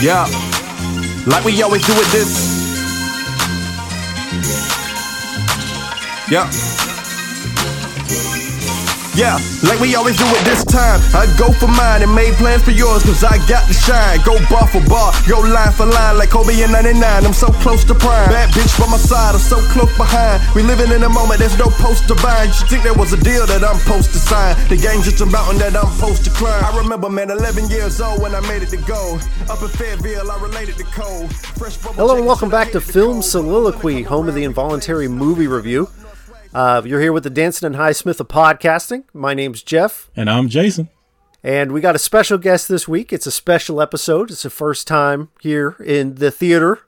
Yeah, like we always do with this. Yeah. Yeah, like we always do it this time. I go for mine and made plans for yours, cause I got to shine. Go bar for bar, go line for line, like Kobe in 99. I'm so close to prime. Bad bitch by my side, I'm so close behind. We living in a moment, there's no post to bind. You think there was a deal that I'm supposed to sign. The game's just a mountain that I'm supposed to climb. I remember, man, 11 years old when I made it to go. Up in Fayetteville, I related to Cole. Fresh Hello and welcome back to Film. Soliloquy, home of the involuntary movie review. Uh, you're here with the Dancing and Highsmith of podcasting. My name's Jeff, And I'm Jason. and we got a special guest this week. It's a special episode. It's the first time here in the theater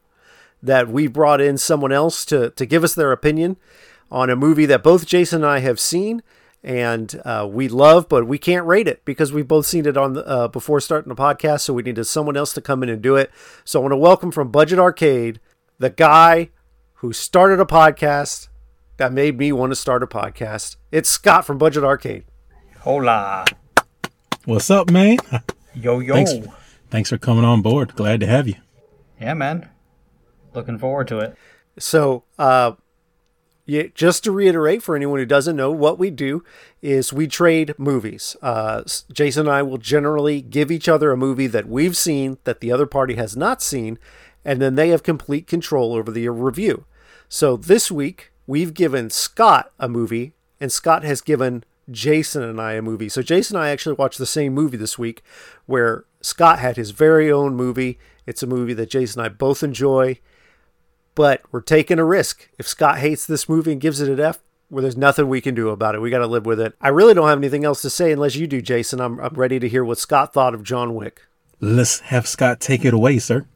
that we brought in someone else to, to give us their opinion on a movie that both Jason and I have seen and uh, we love, but we can't rate it because we've both seen it on the, uh, before starting the podcast. So we needed someone else to come in and do it. So I want to welcome from Budget Arcade the guy who started a podcast that made me want to start a podcast. It's Scott from Budget Arcade. Hola. What's up, man? Yo, yo. Thanks, thanks for coming on board. Glad to have you. Yeah, man. Looking forward to it. So, uh, yeah, just to reiterate for anyone who doesn't know, what we do is we trade movies. Uh, Jason and I will generally give each other a movie that we've seen that the other party has not seen, and then they have complete control over the review. So this week we've given Scott a movie, and Scott has given Jason and I a movie. So Jason and I actually watched the same movie this week, where Scott had his very own movie. It's a movie that Jason and I both enjoy but we're taking a risk. If Scott hates this movie and gives it an F, well, there's nothing we can do about it. We got to live with it. I really don't have anything else to say unless you do, Jason. I'm, I'm ready to hear what Scott thought of John Wick. Let's have Scott take it away, sir.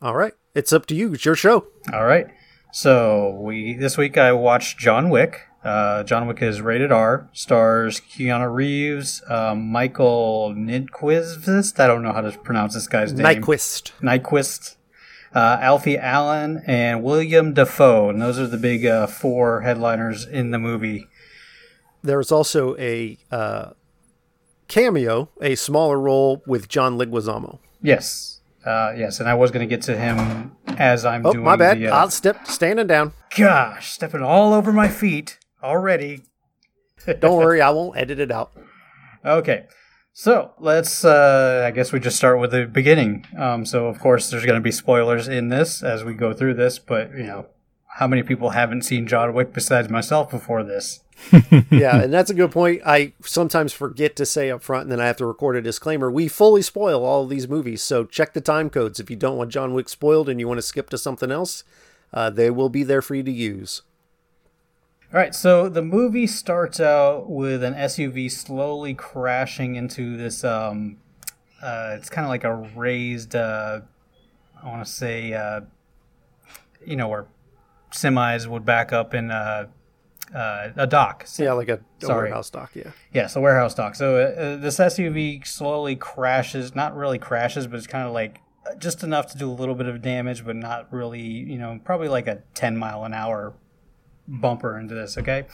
All right, it's up to you. It's your show. All right. So we this week I watched John Wick. Uh, John Wick is rated R. Stars Keanu Reeves, um, Michael Nidquist. I don't know how to pronounce this guy's name. Nyqvist. Nyqvist. Uh, Alfie Allen and William Dafoe, and those are the big uh, four headliners in the movie. There's also a uh, cameo, a smaller role with John Leguizamo. Yes, uh, yes, and I was going to get to him as I'm doing. Oh, doing. my bad. The, uh, I'll step standing down. Gosh, stepping all over my feet already. Don't worry, I won't edit it out. Okay, so let's. Uh, I guess we just start with the beginning. Um, so of course, there's going to be spoilers in this as we go through this, but you know, how many people haven't seen John Wick besides myself before this? yeah, and that's a good point. I sometimes forget to say up front, and then I have to record a disclaimer. We fully spoil all of these movies, so check the time codes if you don't want John Wick spoiled and you want to skip to something else. Uh, they will be there for you to use. All right, so the movie starts out with an SUV slowly crashing into this. Um, uh, it's kind of like a raised. Uh, I want to say, uh, you know, where semis would back up in uh, a dock. Yeah, like a, a warehouse dock. Yeah, Yeah, so warehouse dock. So uh, uh, this SUV slowly crashes, not really crashes, but it's kind of like uh, just enough to do a little bit of damage, but not really, you know, probably like a 10 mile an hour bumper into this, okay?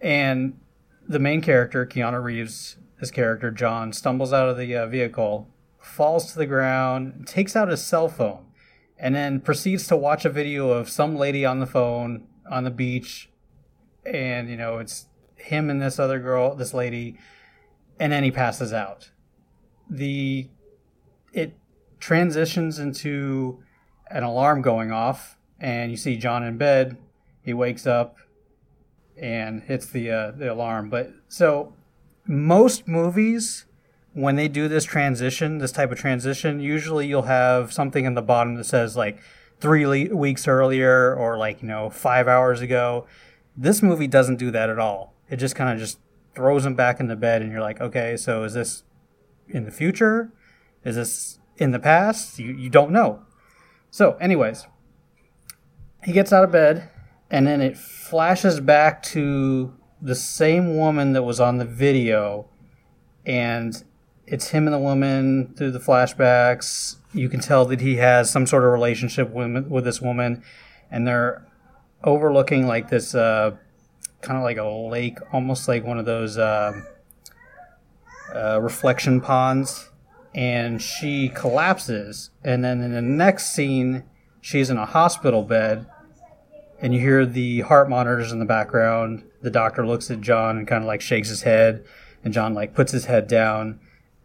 And the main character, Keanu Reeves, his character, John, stumbles out of the uh, vehicle, falls to the ground, takes out his cell phone, and then proceeds to watch a video of some lady on the phone on the beach. And, you know, it's him and this other girl, this lady, and then he passes out. The it transitions into an alarm going off, and you see John in bed. He wakes up and hits the uh, the alarm. But so most movies, when they do this transition, this type of transition, usually you'll have something in the bottom that says like three le- weeks earlier or like you know five hours ago. This movie doesn't do that at all. It just kind of just throws him back into bed, and you're like, okay, so is this in the future? Is this in the past? You you don't know. So, anyways, he gets out of bed, and then it flashes back to the same woman that was on the video, and it's him and the woman through the flashbacks. You can tell that he has some sort of relationship with, with this woman, and they're overlooking like this uh, kind of like a lake, almost like one of those uh, uh, reflection ponds and she collapses. And then in the next scene, she's in a hospital bed, and you hear the heart monitors in the background. The doctor looks at John and kind of like shakes his head, and John like puts his head down.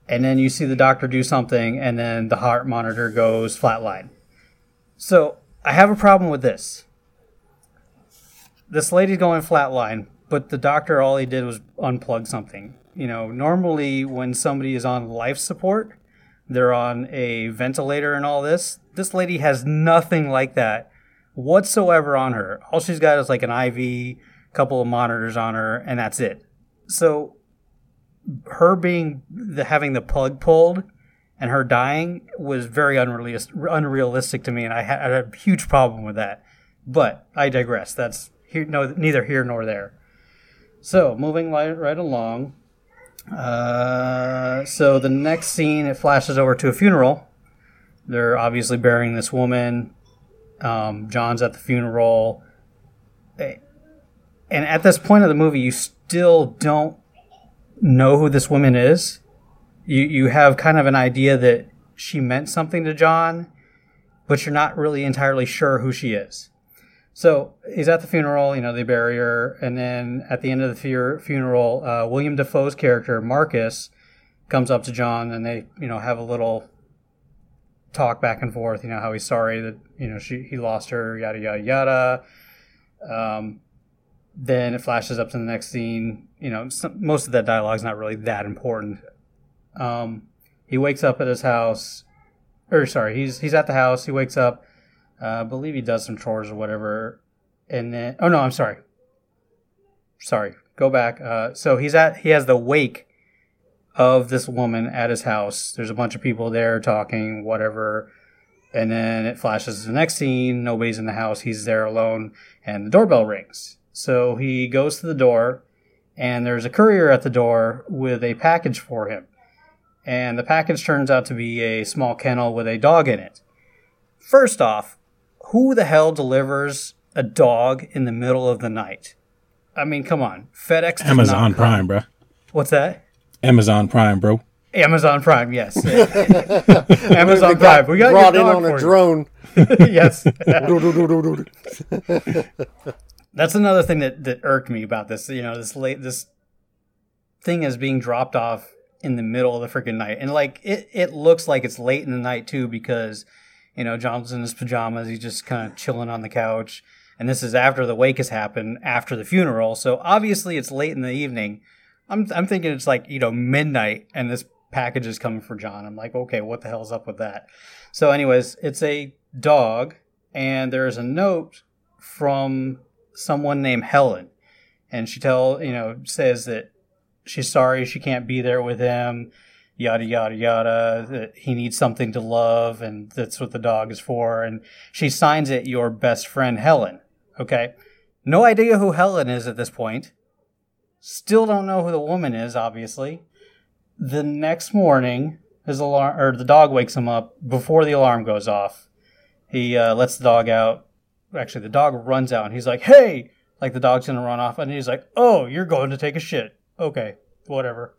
And then you see the doctor do something, and then the heart monitor goes flatline. So I have a problem with this. This lady's going flatline, but the doctor all he did was unplug something. You know, normally when somebody is on life support, they're on a ventilator and all this. This lady has nothing like that whatsoever on her. All she's got is like an IV, a couple of monitors on her, and that's it. So her being the having the plug pulled and her dying was very unrealistic, unrealistic to me, and I had, I had a huge problem with that. But I digress. That's here, no, neither here nor there. So moving right, right along. Uh, so the next scene, it flashes over to a funeral. They're obviously burying this woman. Um, John's at the funeral. And at this point of the movie, you still don't know who this woman is. You you have kind of an idea that she meant something to John, but you're not really entirely sure who she is. So he's at the funeral, you know, they bury her, and then at the end of the fu- funeral, uh, William Dafoe's character Marcus comes up to John, and they, you know, have a little talk back and forth. You know how he's sorry that you know she he lost her, yada yada yada. Um, then it flashes up to the next scene. You know, some, most of that dialogue is not really that important. Um, he wakes up at his house, or sorry, he's he's at the house. He wakes up. Uh, I believe he does some chores or whatever, and then oh no, I'm sorry. Sorry, go back. Uh, so he's at he has the wake of this woman at his house. There's a bunch of people there talking, whatever. And then it flashes to the next scene. Nobody's in the house. He's there alone, and the doorbell rings. So he goes to the door, and there's a courier at the door with a package for him. And the package turns out to be a small kennel with a dog in it. First off, who the hell delivers a dog in the middle of the night? I mean, come on. FedEx. Amazon not- Prime, bro. What's that? Amazon Prime, bro. Amazon Prime, yes. Amazon Prime. We got brought your in dog on a for drone. yes. That's another thing that, that irked me about this. You know, this late this thing is being dropped off in the middle of the freaking night, and like it, it looks like it's late in the night too because you know John's in his pajamas. He's just kind of chilling on the couch, and this is after the wake has happened, after the funeral. So obviously it's late in the evening. I'm I'm thinking it's like you know midnight, and this package is coming for John. I'm like, okay, what the hell's up with that? So, anyways, it's a dog, and there's a note from someone named Helen, and she tell you know says that she's sorry she can't be there with him, yada yada yada. He needs something to love, and that's what the dog is for. And she signs it, your best friend Helen. Okay, no idea who Helen is at this point. Still don't know who the woman is, obviously. The next morning, his alarm or the dog wakes him up before the alarm goes off. He uh, lets the dog out. Actually, the dog runs out and he's like, "Hey!" Like the dog's gonna run off, and he's like, "Oh, you're going to take a shit? Okay, whatever.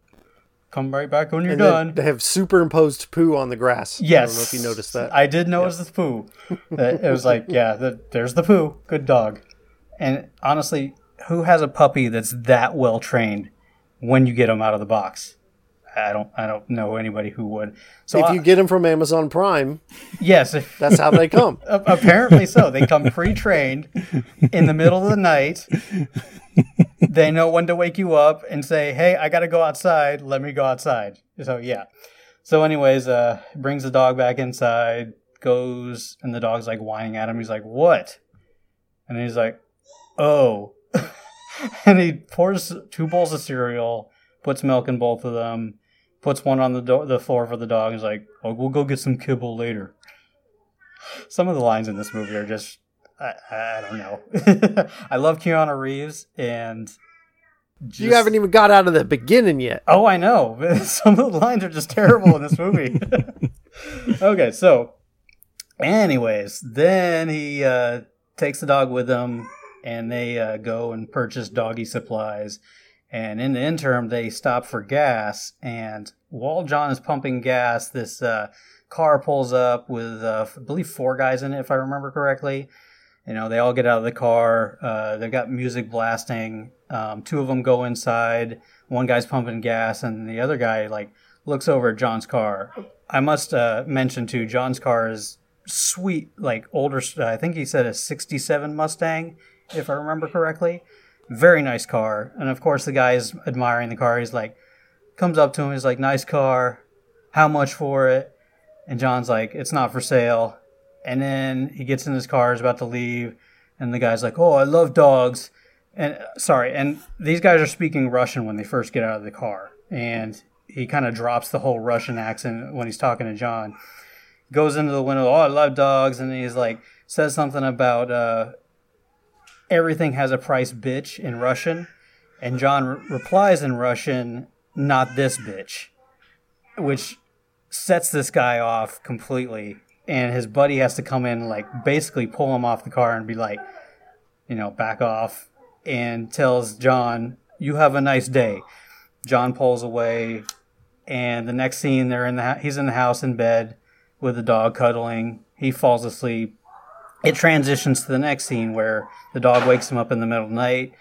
Come right back when you're And done." they have superimposed poo on the grass. Yes. I don't know if you noticed that. I did notice the poo. It was like, yeah, the, there's the poo. Good dog. And honestly, who has a puppy that's that well trained when you get them out of the box? I don't. I don't know anybody who would. So if I- you get them from Amazon Prime, yes, if, that's how they come. apparently so. They come pre-trained in the middle of the night. They know when to wake you up and say, "Hey, I got to go outside. Let me go outside." So yeah. So anyways, uh brings the dog back inside, goes and the dog's like whining at him. He's like, "What?" And he's like, "Oh." and he pours two bowls of cereal, puts milk in both of them, puts one on the do- the floor for the dog. And he's like, "Oh, we'll go get some kibble later." Some of the lines in this movie are just I, I don't know. I love Keanu Reeves and just, you haven't even got out of the beginning yet. Oh, I know. Some of the lines are just terrible in this movie. okay, so anyways, then he uh, takes the dog with him and they uh, go and purchase doggy supplies. And in the interim, they stop for gas. And while John is pumping gas, this uh, car pulls up with, uh, I believe, four guys in it, if I remember correctly. You know, they all get out of the car. Uh, they've got music blasting. Um, two of them go inside. One guy's pumping gas, and the other guy like looks over at John's car. I must uh, mention too, John's car is sweet, like older. I think he said a '67 Mustang, if I remember correctly. Very nice car, and of course the guy is admiring the car. He's like, comes up to him. He's like, "Nice car. How much for it?" And John's like, "It's not for sale." And then he gets in his car, is about to leave, and the guy's like, "Oh, I love dogs." And sorry, and these guys are speaking Russian when they first get out of the car, and he kind of drops the whole Russian accent when he's talking to John. Goes into the window, "Oh, I love dogs," and he's like, says something about uh, everything has a price, bitch, in Russian, and John re- replies in Russian, "Not this bitch," which sets this guy off completely and his buddy has to come in like basically pull him off the car and be like you know back off and tells john you have a nice day. John pulls away and the next scene they're in the ha- he's in the house in bed with the dog cuddling. He falls asleep. It transitions to the next scene where the dog wakes him up in the middle of the night.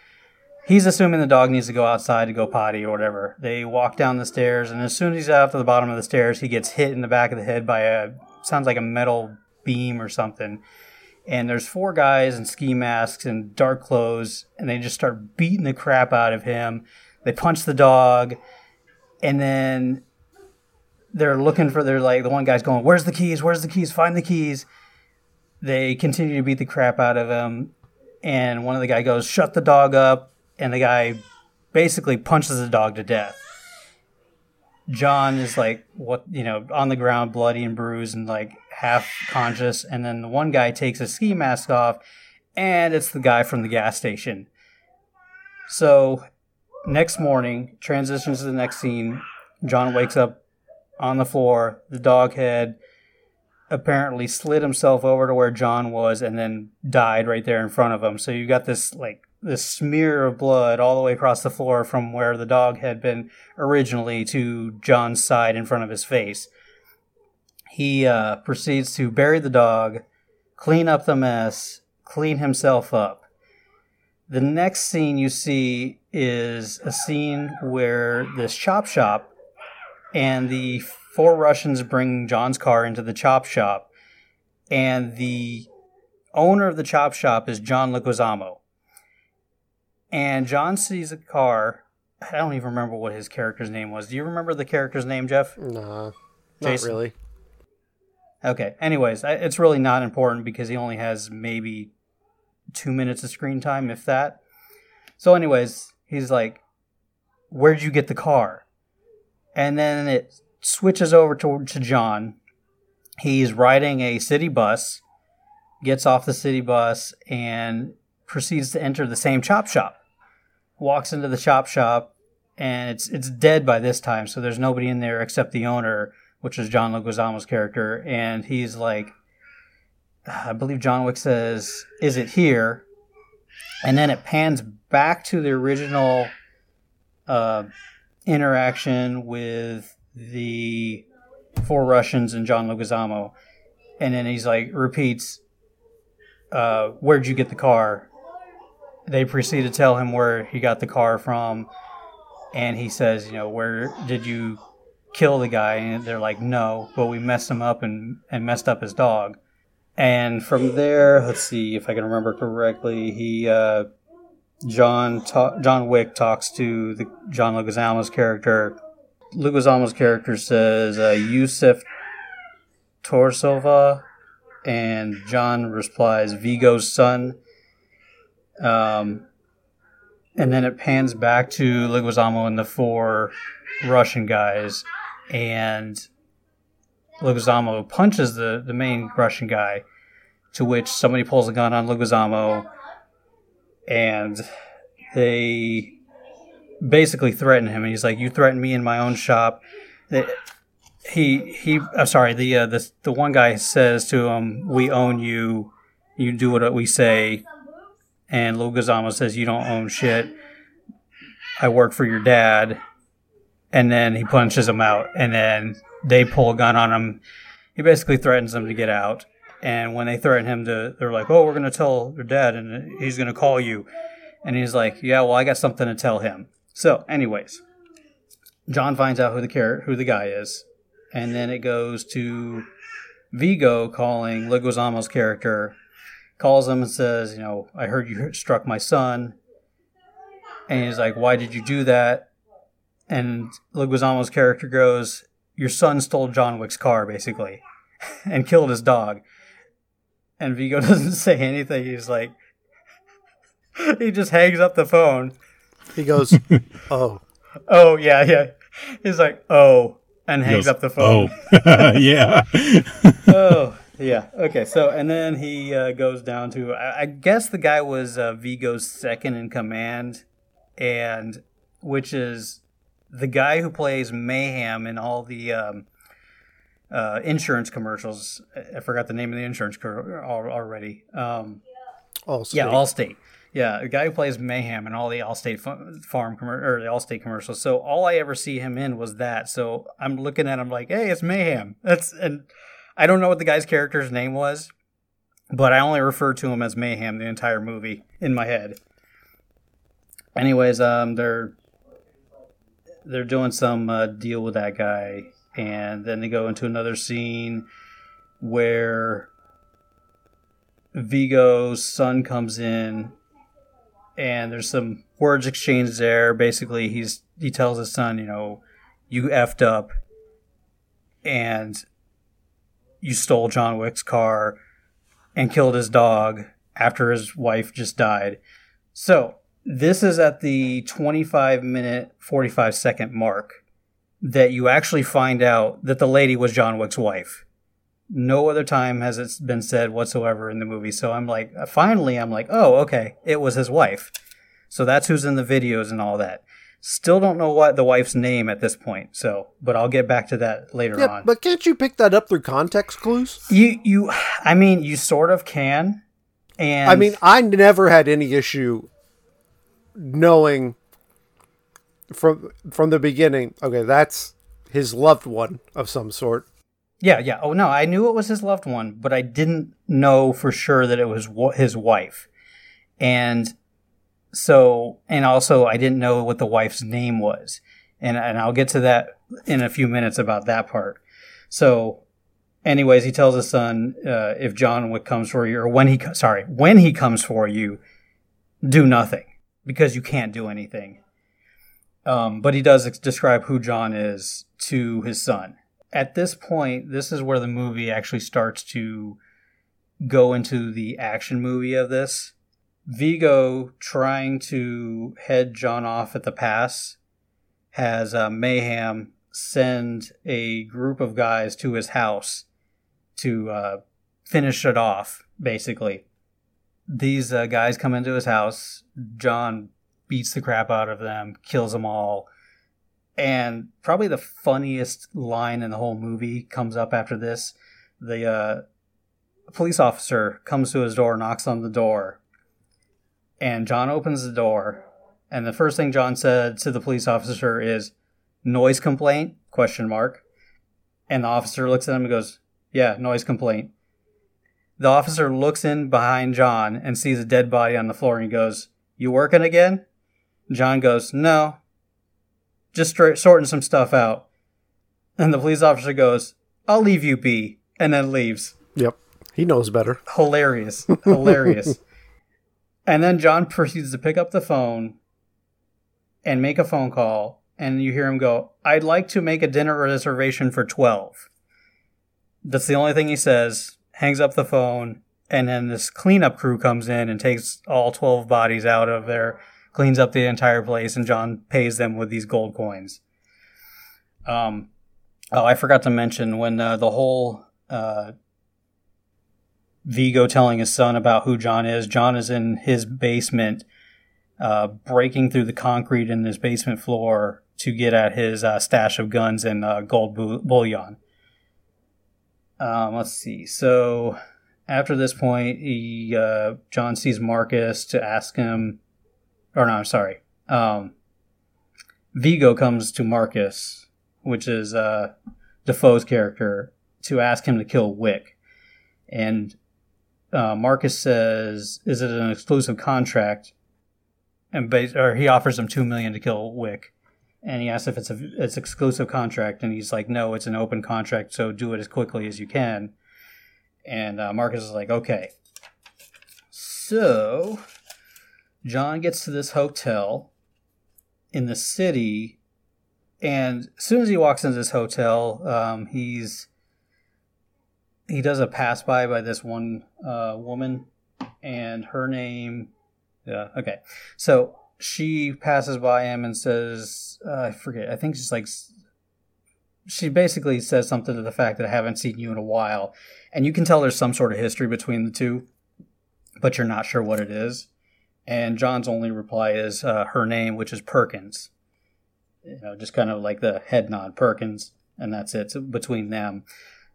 He's assuming the dog needs to go outside to go potty or whatever. They walk down the stairs, and as soon as he's out to the bottom of the stairs, he gets hit in the back of the head by a sounds like a metal beam or something. And there's four guys in ski masks and dark clothes, and they just start beating the crap out of him. They punch the dog, and then they're looking for. They're like the one guy's going, "Where's the keys? Where's the keys? Find the keys." They continue to beat the crap out of him, and one of the guy goes, "Shut the dog up." and the guy basically punches the dog to death. John is like what you know on the ground, bloody and bruised, and like half conscious. And then the one guy takes his ski mask off, and it's the guy from the gas station. So next morning, transitions to the next scene. John wakes up on the floor. The dog had apparently slid himself over to where John was, and then died right there in front of him. So you got this like this smear of blood all the way across the floor from where the dog had been originally to John's side in front of his face. He uh, proceeds to bury the dog, clean up the mess, clean himself up. The next scene you see is a scene where this chop shop and the four Russians bring John's car into the chop shop, and the owner of the chop shop is John Leguizamo and John sees a car. I don't even remember what his character's name was. Do you remember the character's name, Jeff? Nah, not Jason? really. Okay. Anyways, it's really not important because he only has maybe two minutes of screen time, if that. So, anyways, he's like, "Where'd you get the car?" And then it switches over to to John. He's riding a city bus, gets off the city bus, and proceeds to enter the same chop shop. Walks into the chop shop, and it's it's dead by this time, so there's nobody in there except the owner, which is John Leguizamo's character, and he's like, I believe John Wick says, "Is it here?" And then it pans back to the original uh, interaction with the four Russians and John Leguizamo, and then he's like repeats, uh, "Where'd you get the car?" They proceed to tell him where he got the car from, and he says, "You know, where did you kill the guy?" And they're like, "No, but we messed him up and and messed up his dog." And from there, let's see if I can remember correctly. He uh, John ta- John Wick talks to the John Leguizamo's character. Leguizamo's character says uh, Yusuf Tarasov, and John replies Viggo's son. Um, and then it pans back to Leguizamo and the four Russian guys, and Leguizamo punches the, the main Russian guy, to which somebody pulls a gun on Leguizamo, and they basically threaten him. And he's like, "You threaten me in my own shop." They- He he. I'm sorry. The uh, the the one guy says to him, "We own you. You do what we say." And Leguizamo says, "You don't own shit. I work for your dad." and then he punches him out, and then they pull a gun on him. He basically threatens them to get out, and when they threaten him to, they're like, "Oh, we're gonna tell your dad, and he's gonna call you," and he's like, "Yeah, well, I got something to tell him." So, anyways, John finds out who the char- who the guy is, and then it goes to Viggo calling Leguizamo's character, calls him and says, "You know, I heard you struck my son," and he's like, "Why did you do that?" And Leguizamo's character goes, "Your son stole John Wick's car, basically, and killed his dog." And Viggo doesn't say anything. He's like, he just hangs up the phone. He goes, "Oh, Oh yeah, yeah. He's like, "Oh," and He hangs goes, up the phone. Oh, yeah. oh yeah okay so and then he uh, goes down to I, I guess the guy was uh, viggo's second in command and which is the guy who plays mayhem in all the um, uh, insurance commercials. I- forgot the name of the insurance co- already um, all yeah allstate. Yeah the guy who plays mayhem in all the allstate fa- farm commer- or the allstate commercials. So all i ever see him in was that. So i'm looking at him like hey it's mayhem. That's and I don't know what the guy's character's name was, but I only refer to him as Mayhem the entire movie in my head. Anyways, um, they're they're doing some uh, deal with that guy, and then they go into another scene where Viggo's son comes in, and there's some words exchanged there. Basically, he's he tells his son, you know, you effed up, and you stole John Wick's car and killed his dog after his wife just died. So, this is at the 25 minute, 45 second mark that you actually find out that the lady was John Wick's wife. No other time has it been said whatsoever in the movie. So I'm like, finally, I'm like, oh, okay, it was his wife. So that's who's in the videos and all that. Still don't know what the wife's name at this point. So, but I'll get back to that later Yeah, on. but can't you pick that up through context clues? You you I mean you sort of can. And I mean, I never had any issue knowing from from the beginning. Okay, that's his loved one of some sort. yeah, yeah. Oh no, I knew it was his loved one, but I didn't know for sure that it was wa- his wife. And so and also I didn't know what the wife's name was. And and I'll get to that in a few minutes about that part. So anyways, he tells his son uh, if John comes for you or when he sorry, when he comes for you, do nothing because you can't do anything. Um, but he does describe who John is to his son. At this point, this is where the movie actually starts to go into the action movie of this. Viggo trying to head John off at the pass has uh, Mayhem send a group of guys to his house to uh, finish it off, basically. These uh, guys come into his house. John beats the crap out of them, kills them all. And probably the funniest line in the whole movie comes up after this. The uh, police officer comes to his door, knocks on the door, and John opens the door. And the first thing John said to the police officer is, "Noise complaint?" Question mark. And the officer looks at him and goes, "Yeah, noise complaint." The officer looks in behind John and sees a dead body on the floor and he goes, You working again? John goes, No. Just sorting some stuff out. And the police officer goes, I'll leave you be. And then leaves. Yep, he knows better. Hilarious. Hilarious. and then John proceeds to pick up the phone and make a phone call. And you hear him go, I'd like to make a dinner reservation for 12. That's the only thing he says. Hangs up the phone. And then this cleanup crew comes in and takes all 12 bodies out of there, cleans up the entire place, and John pays them with these gold coins. Um, oh, I forgot to mention when uh, the whole uh, Viggo telling his son about who John is. John is in his basement, uh, breaking through the concrete in his basement floor to get at his uh, stash of guns and uh, gold bullion. Um, let's see. So after this point, he uh, John sees Marcus to ask him, or no, I'm sorry. Um, Viggo comes to Marcus, which is uh, Dafoe's character, to ask him to kill Wick. And uh, Marcus says, "Is it an exclusive contract?" And bas- or he offers him two million to kill Wick, and he asks if it's a it's exclusive contract, and he's like, "No, it's an open contract, so do it as quickly as you can." And uh, Marcus is like, "Okay." So John gets to this hotel in the city, and as soon as he walks into this hotel, um, he's he does a pass by by this one uh, woman, and her name, yeah, okay. So she passes by him and says, uh, I forget. I think she's like, she basically says something to the fact that I haven't seen you in a while, and you can tell there's some sort of history between the two, but you're not sure what it is. And John's only reply is uh, her name, which is Perkins. You know, just kind of like the head nod, Perkins, and that's it so between them.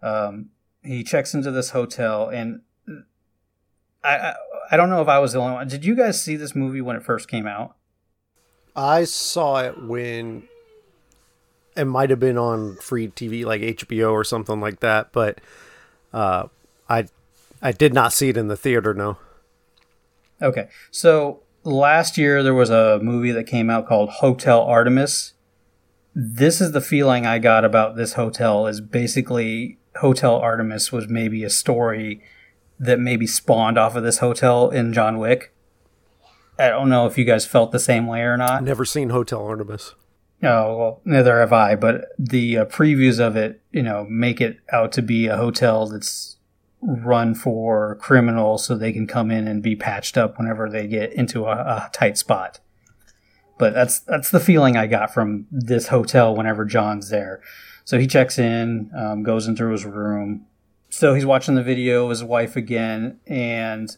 Um, he checks into this hotel, and I, I I don't know if I was the only one. Did you guys see this movie when it first came out? I saw it when it might have been on free TV like HBO or something like that, but uh, I I did not see it in the theater. No. Okay, so last year there was a movie that came out called Hotel Artemis. This is the feeling I got about this hotel. Is basically Hotel Artemis was maybe a story that maybe spawned off of this hotel in John Wick. I don't know if you guys felt the same way or not. Never seen Hotel Artemis. Oh, well, neither have I, but the uh, previews of it, you know, make it out to be a hotel that's run for criminals so they can come in and be patched up whenever they get into a, a tight spot. But that's that's the feeling I got from this hotel whenever John's there. So he checks in, um, goes into his room. So he's watching the video of his wife again, and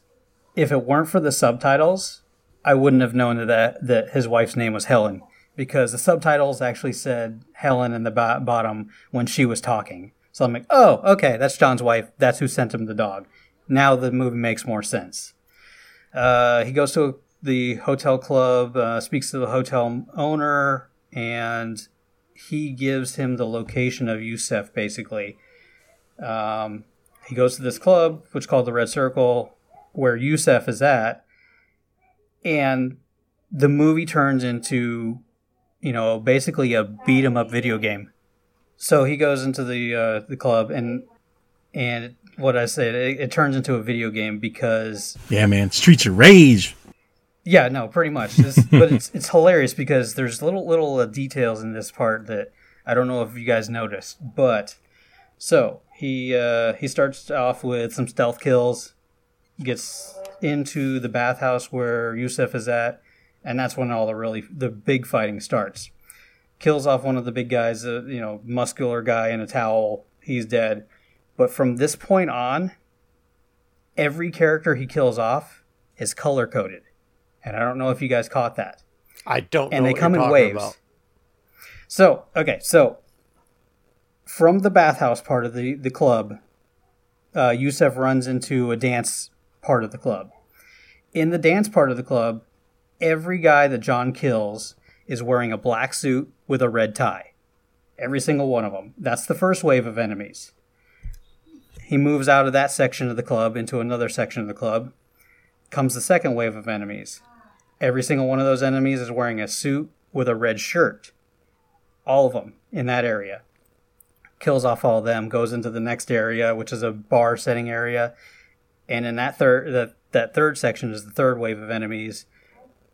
if it weren't for the subtitles, I wouldn't have known that that his wife's name was Helen because the subtitles actually said Helen in the bo- bottom when she was talking. So I'm like, oh, okay, that's John's wife. That's who sent him the dog. Now the movie makes more sense. Uh, he goes to the hotel club, uh, speaks to the hotel owner, and he gives him the location of Yusef, basically. Um, he goes to this club, which is called the Red Circle, where Yusef is at, and the movie turns into, you know, basically a beat 'em up video game. So he goes into the uh, the club, and and what I said, it, it turns into a video game because Yeah, man. Streets of Rage. Yeah, no, pretty much. This, but it's it's hilarious because there's little little uh, details in this part that I don't know if you guys noticed. But so he uh, he starts off with some stealth kills, gets into the bathhouse where Yusef is at, and that's when all the really the big fighting starts. Kills off one of the big guys, uh, you know, muscular guy in a towel. He's dead. But from this point on, every character he kills off is color coded and I don't know if you guys caught that. I don't. And they come in waves. about. So okay, so from the bathhouse part of the the club, uh, Yusef runs into a dance part of the club. In the dance part of the club, every guy that John kills is wearing a black suit with a red tie. Every single one of them. That's the first wave of enemies. He moves out of that section of the club into another section of the club. Comes the second wave of enemies. Every single one of those enemies is wearing a suit with a red shirt. All of them in that area. Kills off all of them, goes into the next area, which is a bar setting area. And in that third that, that third section is the third wave of enemies.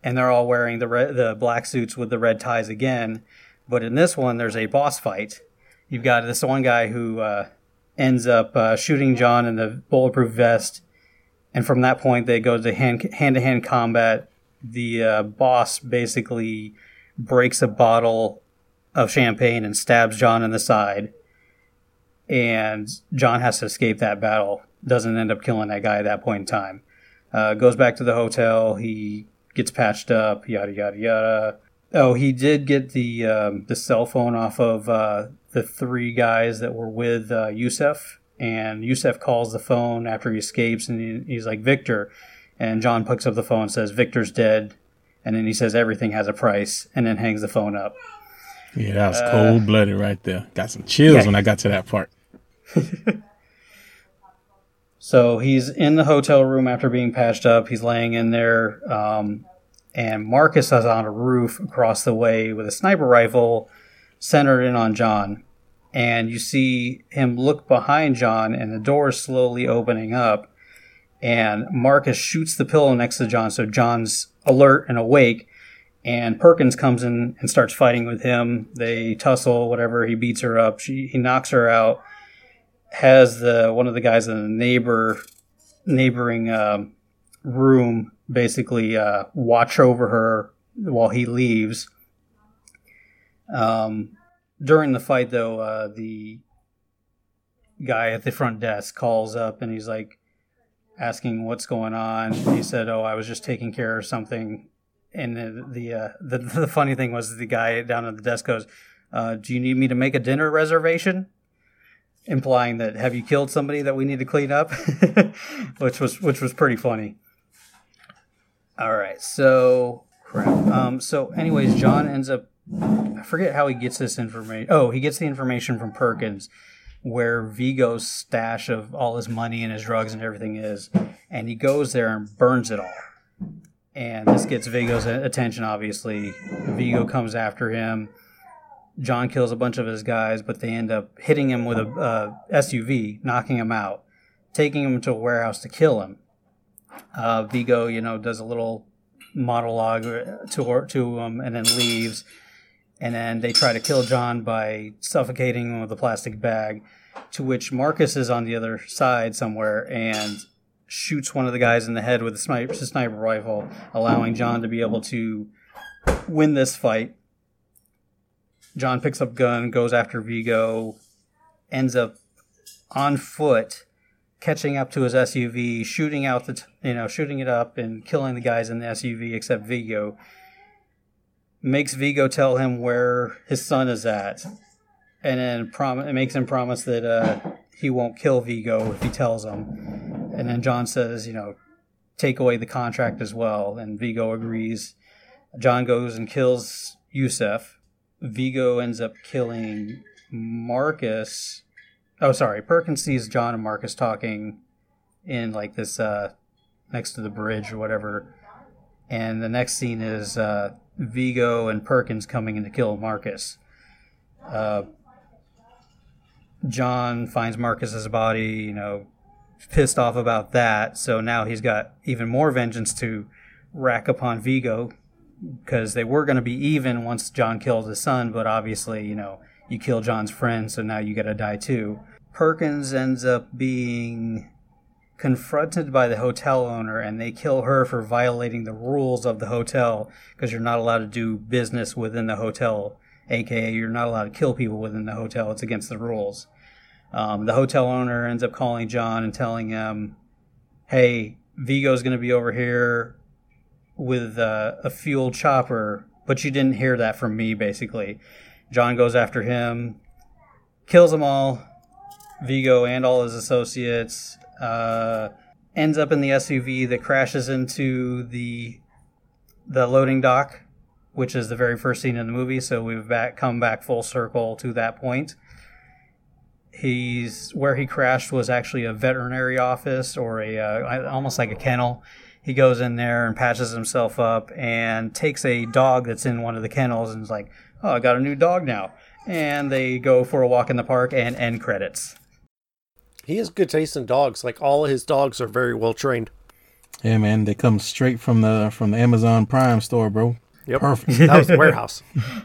And they're all wearing the red, the black suits with the red ties again. But in this one, there's a boss fight. You've got this one guy who uh, ends up uh, shooting John in the bulletproof vest, and from that point they go to hand hand to hand combat. The uh, boss basically breaks a bottle of champagne and stabs John in the side, and John has to escape that battle. Doesn't end up killing that guy at that point in time. Uh, goes back to the hotel. He gets patched up. Yada yada yada. Oh, he did get the um, the cell phone off of uh, the three guys that were with uh, Yusef, and Yusef calls the phone after he escapes, and he, he's like Victor, and John picks up the phone and says Victor's dead, and then he says everything has a price, and then hangs the phone up. Yeah, that was cold blooded right there. Got some chills yeah. when I got to that part. So he's in the hotel room after being patched up. He's laying in there, um, and Marcus is on a roof across the way with a sniper rifle centered in on John. And you see him look behind John, and the door is slowly opening up. And Marcus shoots the pillow next to John, so John's alert and awake. And Perkins comes in and starts fighting with him. They tussle, whatever. He beats her up. She, he knocks her out has the one of the guys in the neighbor neighboring um, room basically uh, watch over her while he leaves. Um, during the fight, though, uh, the guy at the front desk calls up and he's like asking what's going on. He said, "Oh, I was just taking care of something." And the the uh, the, the funny thing was the guy down at the desk goes, uh, "Do you need me to make a dinner reservation?" implying that have you killed somebody that we need to clean up, which was which was pretty funny. All right, so crap. Um, so anyways, John ends up. I forget how he gets this information. Oh, he gets the information from Perkins, where Viggo's stash of all his money and his drugs and everything is, and he goes there and burns it all. And this gets Viggo's attention. Obviously, Viggo comes after him John kills a bunch of his guys, but they end up hitting him with a uh, SUV, knocking him out, taking him to a warehouse to kill him. Uh, Viggo, you know, does a little monologue to to him and then leaves. And then they try to kill John by suffocating him with a plastic bag. To which Marcus is on the other side somewhere and shoots one of the guys in the head with a sniper, sniper rifle, allowing John to be able to win this fight John picks up gun, goes after Viggo, ends up on foot, catching up to his SUV, shooting out the, t- you know, shooting it up and killing the guys in the SUV except Viggo. Makes Viggo tell him where his son is at, and then prom- it makes him promise that uh, he won't kill Viggo if he tells him. And then John says, you know, take away the contract as well, and Viggo agrees. John goes and kills Yusef Viggo ends up killing Marcus. Oh, sorry. Perkins sees John and Marcus talking in like this uh, next to the bridge or whatever. And the next scene is uh, Viggo and Perkins coming in to kill Marcus. Uh, John finds Marcus's body, you know, pissed off about that. So now he's got even more vengeance to rack upon Viggo because they were going to be even once John killed his son, but obviously, you know, you kill John's friend, so now you got to die too. Perkins ends up being confronted by the hotel owner, and they kill her for violating the rules of the hotel because you're not allowed to do business within the hotel, aka, you're not allowed to kill people within the hotel. It's against the rules. Um, the hotel owner ends up calling John and telling him, hey, Viggo's going to be over here with uh, a fuel chopper, but you didn't hear that from me, basically. John goes after him, kills them all, Viggo and all his associates, uh, ends up in the SUV that crashes into the the loading dock, which is the very first scene in the movie. So we've back come back full circle to that point. He's where he crashed was actually a veterinary office or a uh, almost like a kennel he goes in there and patches himself up and takes a dog that's in one of the kennels and is like, "Oh, I got a new dog now." And they go for a walk in the park and end credits. He has good taste in dogs. Like all of his dogs are very well trained. Yeah, man, they come straight from the from the Amazon Prime store, bro. Yep. Perfect. that was the warehouse.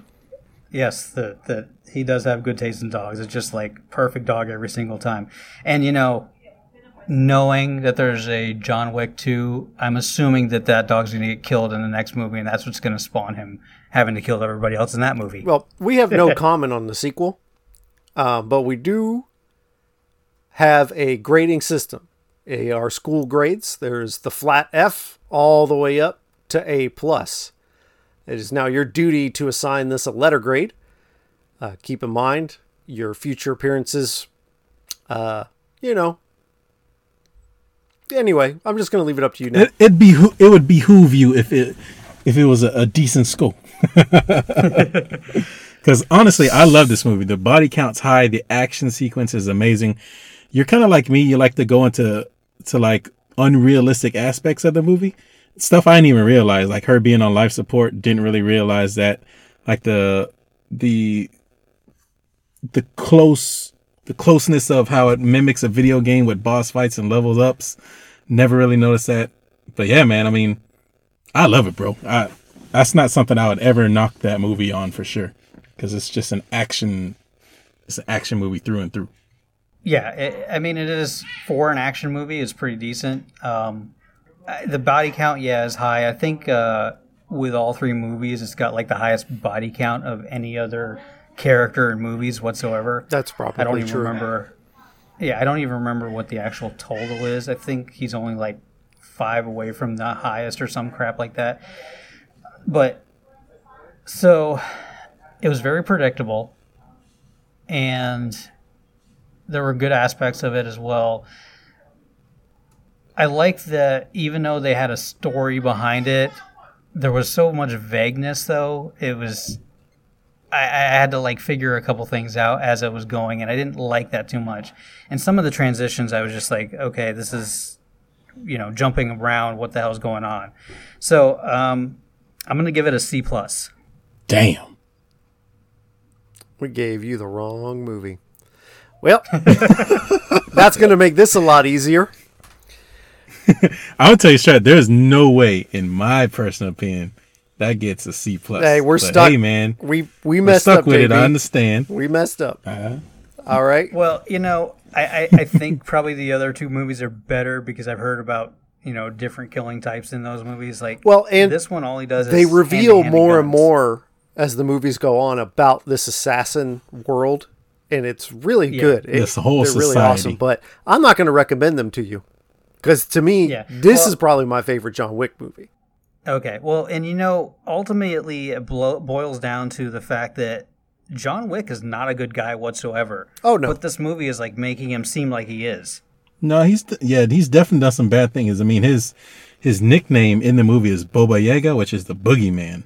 Yes, the the he does have good taste in dogs. It's just like perfect dog every single time. And you know, knowing that there's a John Wick 2, I'm assuming that that dog's going to get killed in the next movie, and that's what's going to spawn him having to kill everybody else in that movie. Well, we have no comment on the sequel, uh, but we do have a grading system. A, our school grades. There's the flat F all the way up to A plus. It is now your duty to assign this a letter grade. Uh, keep in mind your future appearances. Uh, you know, anyway, I'm just going to leave it up to you now. It, be it would behoove you if it if it was a, a decent scope. Because honestly, I love this movie. The body count's high. The action sequence is amazing. You're kind of like me. You like to go into to like unrealistic aspects of the movie. Stuff I didn't even realize, like her being on life support. Didn't really realize that, like the the the close the closeness of how it mimics a video game with boss fights and levels ups. Never really noticed that. But yeah, man, I mean, I love it, bro. I that's not something I would ever knock that movie on for sure, because it's just an action, it's an action movie through and through. Yeah, it, I mean, it is for an action movie. It's pretty decent. Um, the body count, yeah, is high. I think uh, with all three movies, it's got like the highest body count of any other character in movies whatsoever. That's probably I don't even true. remember. Yeah, I don't even remember what the actual total is. I think he's only like five away from the highest or some crap like that. But so it was very predictable, and there were good aspects of it as well. I liked that even though they had a story behind it, there was so much vagueness. Though it was, I, I had to like figure a couple things out as I was going, and I didn't like that too much. And some of the transitions, I was just like, okay, this is, you know, jumping around. What the hell's going on? So um, I'm gonna give it a C plus. Damn. We gave you the wrong movie. Well, that's going to make this a lot easier. I'll tell you straight. There's no way, in my personal opinion, that gets a C plus. Hey, we're But stuck. Hey, man, We we we're messed stuck up, with it. I understand. We messed up. Uh, All right. Well, you know, I, I, I think probably the other two movies are better because I've heard about you know different killing types in those movies. Like, Well, and this one, all he does is They is reveal hand-to-hand more and more as the movies go on about this assassin world, and it's really Yeah. good. It- This whole they're really awesome. But I'm not going to recommend them to you because to me, Yeah. this Well- is probably my favorite John Wick movie. Okay, well, and you know, ultimately, it blo- boils down to the fact that John Wick is not a good guy whatsoever. Oh, no. But this movie is like making him seem like he is. no, he's yeah, he's definitely done some bad things. I mean, his his nickname in the movie is Baba Yaga, which is the boogeyman.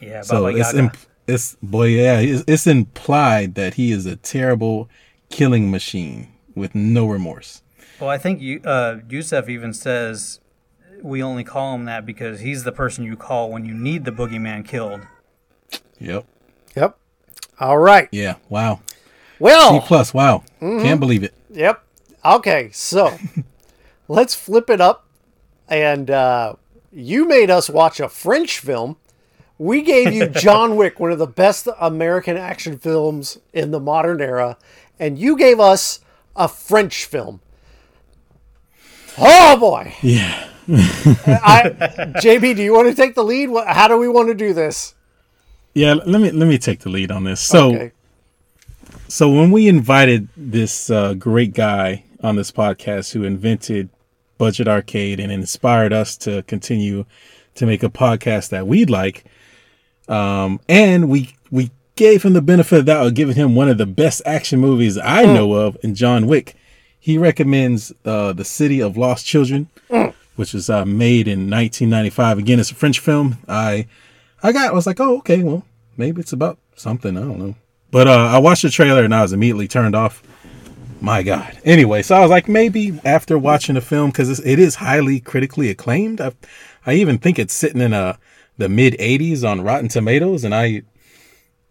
Yeah, So Baba it's Yaga. imp- it's boy, yeah, it's, it's implied that he is a terrible killing machine with no remorse. well, I think you, uh, Yusef even says we only call him that because he's the person you call when you need the boogeyman killed. Yep. Yep. All right. Yeah. Wow. C Well, plus. Wow. Mm-hmm. Can't believe it. Yep. Okay, so let's flip it up. And uh, you made us watch a French film. We gave you John Wick, one of the best American action films in the modern era, and you gave us a French film. Oh boy! Yeah. I, JB, do you want to take the lead? What- How do we want to do this? Yeah. Let me let me take the lead on this. So. Okay. So when we invited this uh, great guy on this podcast who invented Budget Arcade and inspired us to continue to make a podcast that we'd like, um, and we we gave him the benefit of doubt of giving him one of the best action movies I know of in John Wick. He recommends uh, the City of Lost Children, which was uh, made in 1995. Again, it's a French film. I I got I was like, oh okay, well maybe it's about something I don't know. But uh, I watched the trailer and I was immediately turned off. My God. Anyway, so I was like, maybe after watching the film, because it is highly critically acclaimed. I, I even think it's sitting in a the mid 80s on Rotten Tomatoes, and I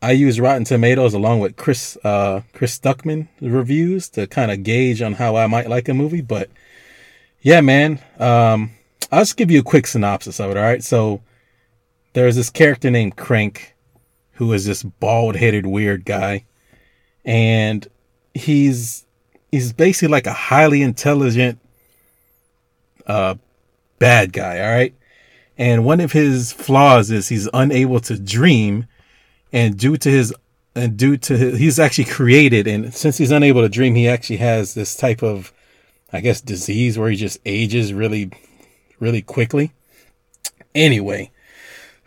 I use Rotten Tomatoes along with Chris uh, Chris Stuckman reviews to kind of gauge on how I might like a movie. But yeah, man, um, I'll just give you a quick synopsis of it. All right, so there's this character named Krank who is this bald-headed weird guy and he's he's basically like a highly intelligent uh bad guy all right and one of his flaws is he's unable to dream and due to his and due to his, he's actually created and since he's unable to dream he actually has this type of i guess disease where he just ages really really quickly anyway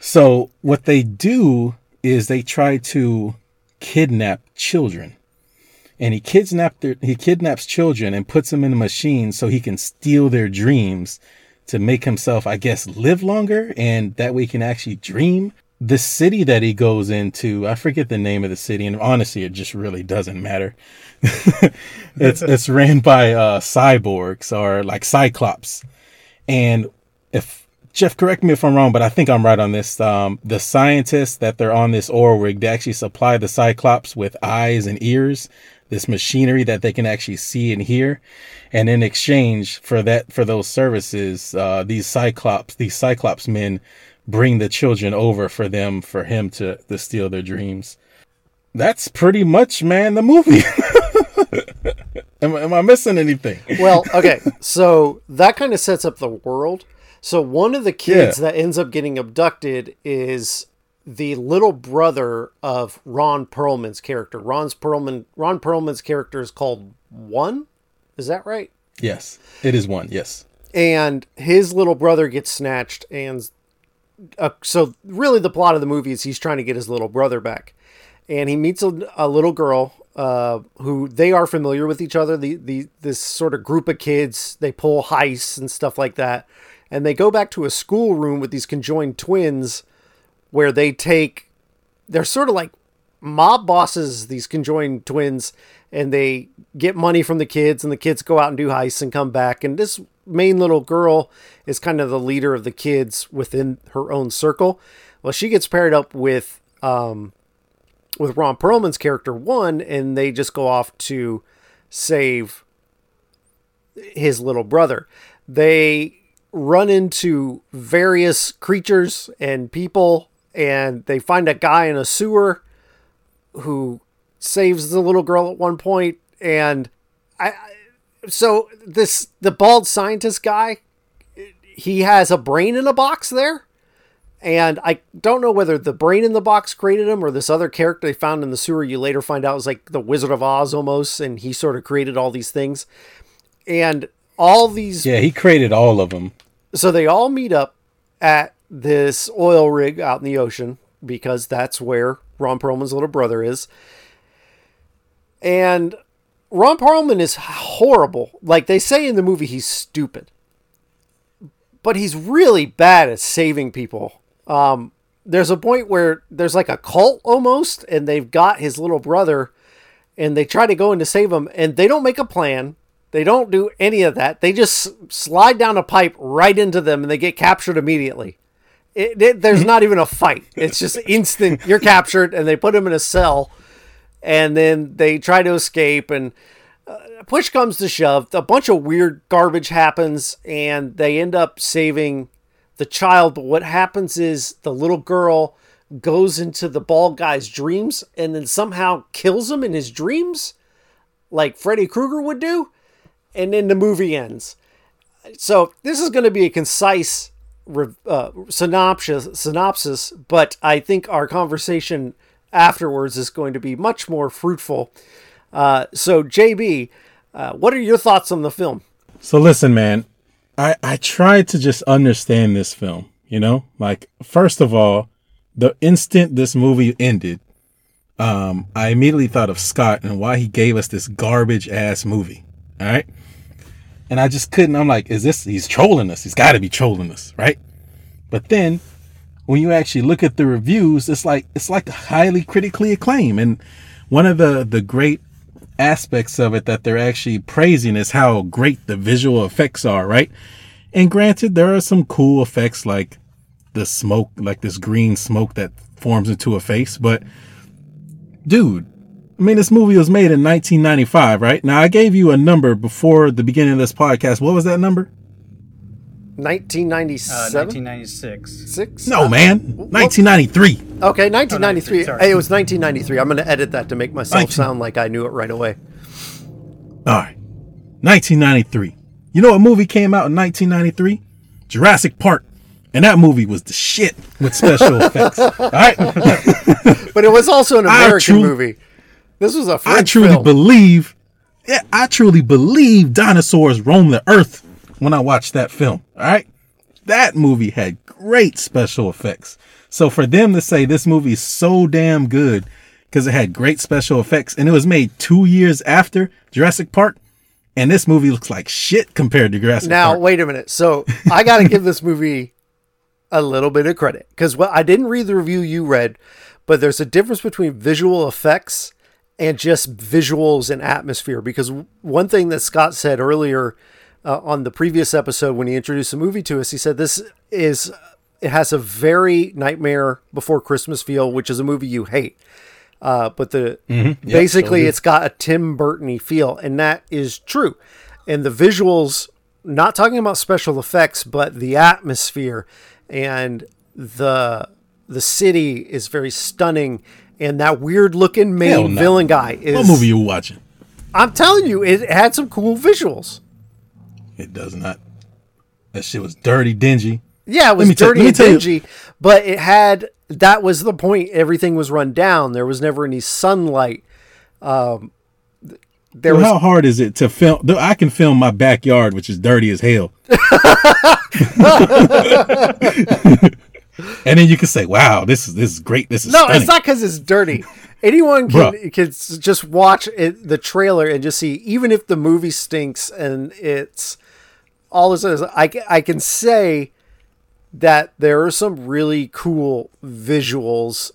so what they do is they try to kidnap children. And he their, he kidnaps children and puts them in a machine so he can steal their dreams to make himself, I guess, live longer and that way he can actually dream. the city that he goes into, I forget the name of the city, and honestly, it just really doesn't matter. it's it's ran by uh, cyborgs or like Cyclops, and if Jeff, correct me if I'm wrong, but I think I'm right on this. Um, the scientists that they're on this ore rig, they actually supply the Cyclops with eyes and ears, this machinery that they can actually see and hear, and in exchange for that for those services, uh, these Cyclops, these Cyclops men bring the children over for them for him to to steal their dreams. That's pretty much, man, the movie. am, am I missing anything? Well, okay, so that kind of sets up the world. So one of the kids Yeah. that ends up getting abducted is the little brother of Ron Perlman's character. Ron's Perlman Ron Perlman's character is called One. Is that right? Yes, it is one. Yes. and his little brother gets snatched and uh, so really the plot of the movie is he's trying to get his little brother back and he meets a, a little girl uh, who they are familiar with each other the, the this sort of group of kids they pull heists and stuff like that and they go back to a schoolroom with these conjoined twins where they take they're sort of like mob bosses, these conjoined twins, and they get money from the kids, and the kids go out and do heists and come back. And this main little girl is kind of the leader of the kids within her own circle. Well, she gets paired up with um, with Ron Perlman's character one, and they just go off to save his little brother. They run into various creatures and people, and they find a guy in a sewer who saves the little girl at one point and I so this the bald scientist guy he has a brain in a box there and I don't know whether the brain in the box created him or this other character they found in the sewer you later find out was like the Wizard of Oz almost and he sort of created all these things and all these Yeah, he created all of them. so they all meet up at this oil rig out in the ocean because that's where Ron Perlman's little brother is. And Ron Perlman is horrible. Like they say in the movie, he's stupid. But he's really bad at saving people. Um, there's a point where there's like a cult almost, and they've got his little brother, and they try to go in to save him, and they don't make a plan. They don't do any of that. They just slide down a pipe right into them, and they get captured immediately. It, it, there's not even a fight. It's just instant. You're captured, and they put him in a cell, and then they try to escape. And uh, push comes to shove, a bunch of weird garbage happens, and they end up saving the child. But what happens is the little girl goes into the bald guy's dreams, and then somehow kills him in his dreams, like Freddy Krueger would do. And then the movie ends. So this is going to be a concise uh, synopsis, synopsis, but I think our conversation afterwards is going to be much more fruitful. Uh, so, JB, uh, what are your thoughts on the film? So listen, man, I I tried to just understand this film. You know, like first of all, the instant this movie ended, um, I immediately thought of Scott and why he gave us this garbage ass movie. All right. And I just couldn't. I'm like, is this? He's trolling us. He's got to be trolling us, right? But then, when you actually look at the reviews, it's like it's like highly critically acclaimed. And one of the the great aspects of it that they're actually praising is how great the visual effects are, right? And granted, there are some cool effects like the smoke, like this green smoke that forms into a face. But dude, I mean, this movie was made in 1995, right? Now I gave you a number before the beginning of this podcast. What was that number? 1997? Uh, 1996. Six? No, man, 1993. Okay, 1993. sorry. Hey, it was 1993. I'm going to edit that to make myself 19 sound like I knew it right away. All right, 1993. You know what movie came out in 1993? Jurassic Park. And that movie was the shit with special effects. All right. But it was also an American truly- movie. This was a French I truly film. believe, yeah, I truly believe dinosaurs roam the earth when I watched that film. All right. That movie had great special effects. So for them to say this movie is so damn good because it had great special effects and it was made two years after Jurassic Park, and this movie looks like shit compared to Jurassic Now, Park. wait a minute. So I got to give this movie a little bit of credit because what I didn't read the review you read, but there's a difference between visual effects and just visuals and atmosphere. Because one thing that Scott said earlier uh, on the previous episode when he introduced the movie to us, he said this is it has a very Nightmare Before Christmas feel, which is a movie you hate. Uh, but the basically so it's got a Tim Burton feel, and that is true. And the visuals, not talking about special effects, but the atmosphere and the the city is very stunning. And that weird looking main no. villain guy is. What movie you watching? I'm telling you, it had some cool visuals. It does not. That shit was dirty, dingy. Yeah, it was dirty me and dingy, but it had that was the point. Everything was run down. There was never any sunlight. Um, there Dude, was how hard is it to film? I can film my backyard, which is dirty as hell. and then you can say, "Wow, this is this is great. This is no, stunning." it's not because it's dirty. Anyone can Bruh. can just watch it, the trailer and just see, even if the movie stinks and it's all this is. I I can say that there are some really cool visuals,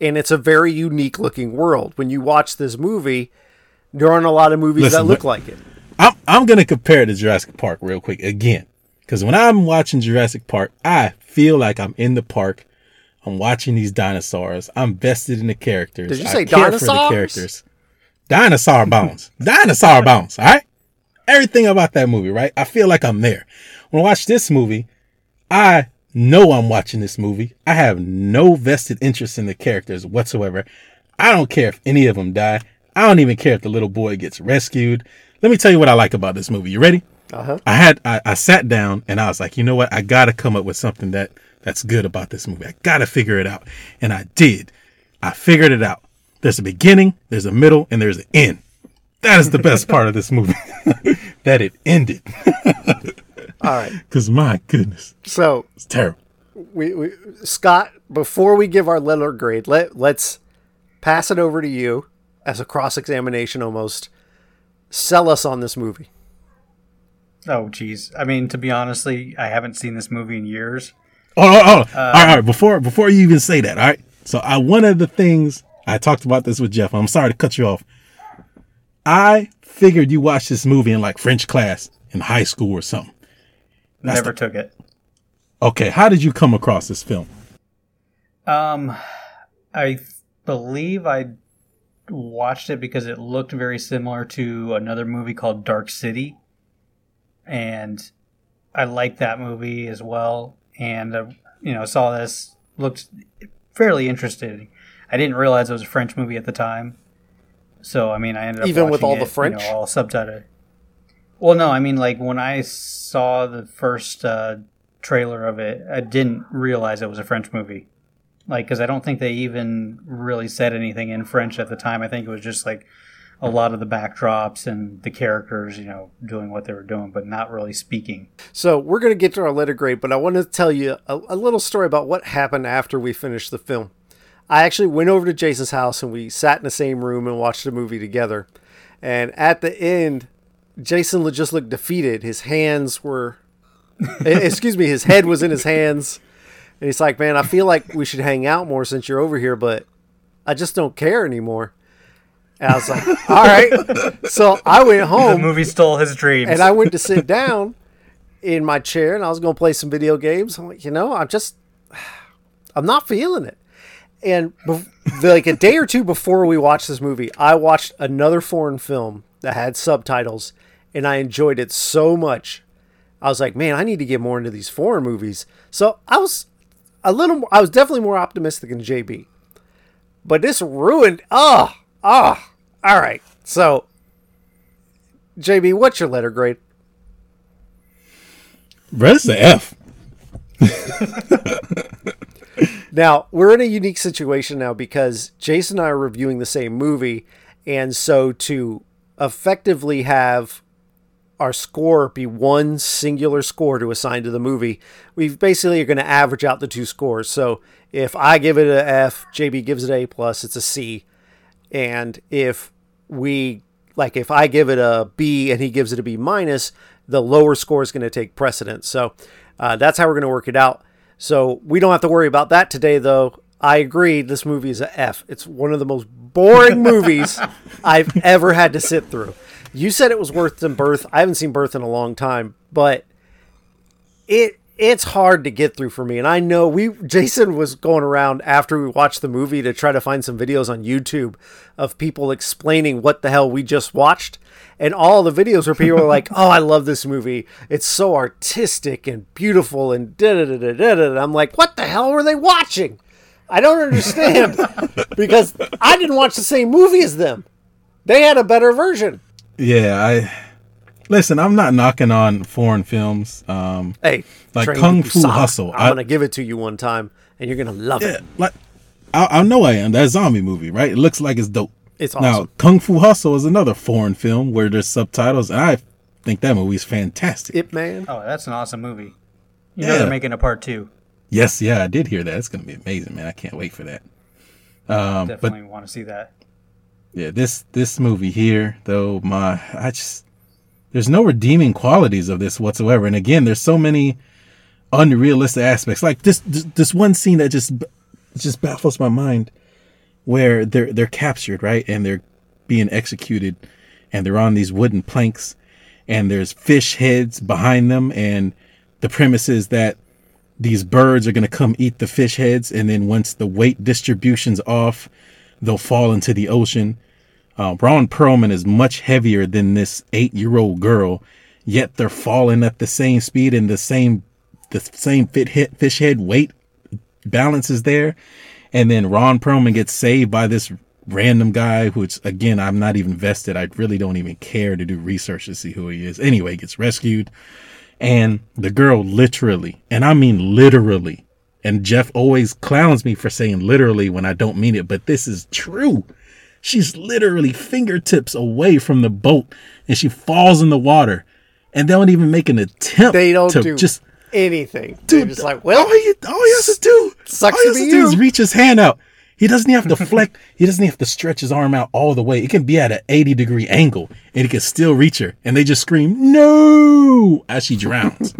and it's a very unique looking world. When you watch this movie, there aren't a lot of movies Listen, that look like it. I'm I'm gonna compare it to Jurassic Park real quick again, because when I'm watching Jurassic Park, I feel like I'm in the park. I'm watching these dinosaurs. I'm vested in the characters. Did you I say care for the dinosaurs? characters. Dinosaur bones. dinosaur bones. All right. Everything about that movie, right? I feel like I'm there. When I watch this movie, I know I'm watching this movie. I have no vested interest in the characters whatsoever. I don't care if any of them die. I don't even care if the little boy gets rescued. Let me tell you what I like about this movie. You ready? Uh-huh. I had I, I sat down and I was like, you know what? I gotta come up with something that that's good about this movie. I gotta figure it out. And I did. I figured it out. There's a beginning, there's a middle, and there's an end. That is the best part of this movie. that it ended. All right, Cause my goodness, so it's terrible. we, we Scott, before we give our letter grade, let let's pass it over to you as a cross examination almost. Sell us on this movie. Oh, geez. I mean, to be honestly, I haven't seen this movie in years. Oh, oh, oh. all right, all right. Before before you even say that, all right. So I one of the things I talked about this with Jeff. I'm sorry to cut you off. I figured you watched this movie in like French class in high school or something. Never took it. Okay, how did you come across this film? Um, I believe I watched it because it looked very similar to another movie called Dark City, and I liked that movie as well. And uh, you know, saw this looked fairly interesting. I didn't realize it was a French movie at the time, so I mean, I ended up Even with all the French? you know, all subtitled. Well, no, I mean, like when I saw the first uh, trailer of it, I didn't realize it was a French movie like because I don't think they even really said anything in French at the time. I think it was just like a lot of the backdrops and the characters, you know, doing what they were doing, but not really speaking. So we're going to get to our letter grade, but I want to tell you a, a little story about what happened after we finished the film. I actually went over to Jason's house and we sat in the same room and watched the movie together. And at the end, Jason just looked defeated. His hands were, excuse me, his head was in his hands. And he's like, man, I feel like we should hang out more since you're over here, but I just don't care anymore. And I was like, all right. So I went home. The movie stole his dreams. and I went to sit down in my chair and I was going to play some video games. I'm like, you know, I'm just, I'm not feeling it. And like a day or two before we watched this movie, I watched another foreign film that had subtitles and I enjoyed it so much. I was like, man, I need to get more into these foreign movies. So I was a little, more, I was definitely more optimistic than JB. But this ruined, oh, oh, all right. So, JB, what's your letter grade? Bro, this is an F. Now, we're in a unique situation now because Jason and I are reviewing the same movie. And so to effectively have our score be one singular score to assign to the movie, we basically are going to average out the two scores. So if I give it an F, JB gives it A plus, it's a C. And if we like if I give it a B and he gives it a B minus, the lower score is going to take precedence. So uh, that's how we're going to work it out. So we don't have to worry about that today, though. I agree. This movie is a F. It's one of the most boring movies I've ever had to sit through. You said it was worse than Birth. I haven't seen Birth in a long time, but it it's hard to get through for me. And I know we Jason was going around after we watched the movie to try to find some videos on YouTube of people explaining what the hell we just watched. And all the videos where people are like, "Oh, I love this movie. It's so artistic and beautiful and da da da da da." I'm like, "What the hell were they watching?" I don't understand because I didn't watch the same movie as them. They had a better version. Yeah, I listen. I'm not knocking on foreign films. Um, Hey, Like Kung Fu Busan. Hustle. I'm I- gonna give it to you one time, and you're gonna love yeah, it. like I, I know I am. That zombie movie, right? It looks like it's dope. It's awesome. Now. Kung Fu Hustle is another foreign film where there's subtitles, and I think that movie's fantastic. It man. Oh, that's an awesome movie. You know Yeah. they're making a part two. yes, yeah, I did hear that. It's gonna be amazing, man. I can't wait for that. Um, but Definitely want to see that. yeah, this this movie here, though, my I just there's no redeeming qualities of this whatsoever. And again, there's so many unrealistic aspects. Like this this, this one scene that just just baffles my mind, where they're they're captured right and they're being executed, and they're on these wooden planks, and there's fish heads behind them, and the premise is that these birds are going to come eat the fish heads and then once the weight distribution's off they'll fall into the ocean uh, Ron Perlman is much heavier than this eight-year-old girl yet they're falling at the same speed and the same the same fit hit fish head weight balance is there. And then Ron Perlman gets saved by this random guy which again I'm not even vested. I really don't even care to do research to see who he is. Anyway gets rescued. And the girl literally, and I mean literally, and Jeff always clowns me for saying literally when I don't mean it, but this is true. She's literally fingertips away from the boat and she falls in the water and they don't even make an attempt They don't to do just anything. They're dude, just like, well, all he, all he has to do, Sucks all he has be to do is reach his hand out. He doesn't even have to flex. he doesn't even have to stretch his arm out all the way. It can be at an 80 degree angle and he can still reach her. And they just scream, no, as she drowns.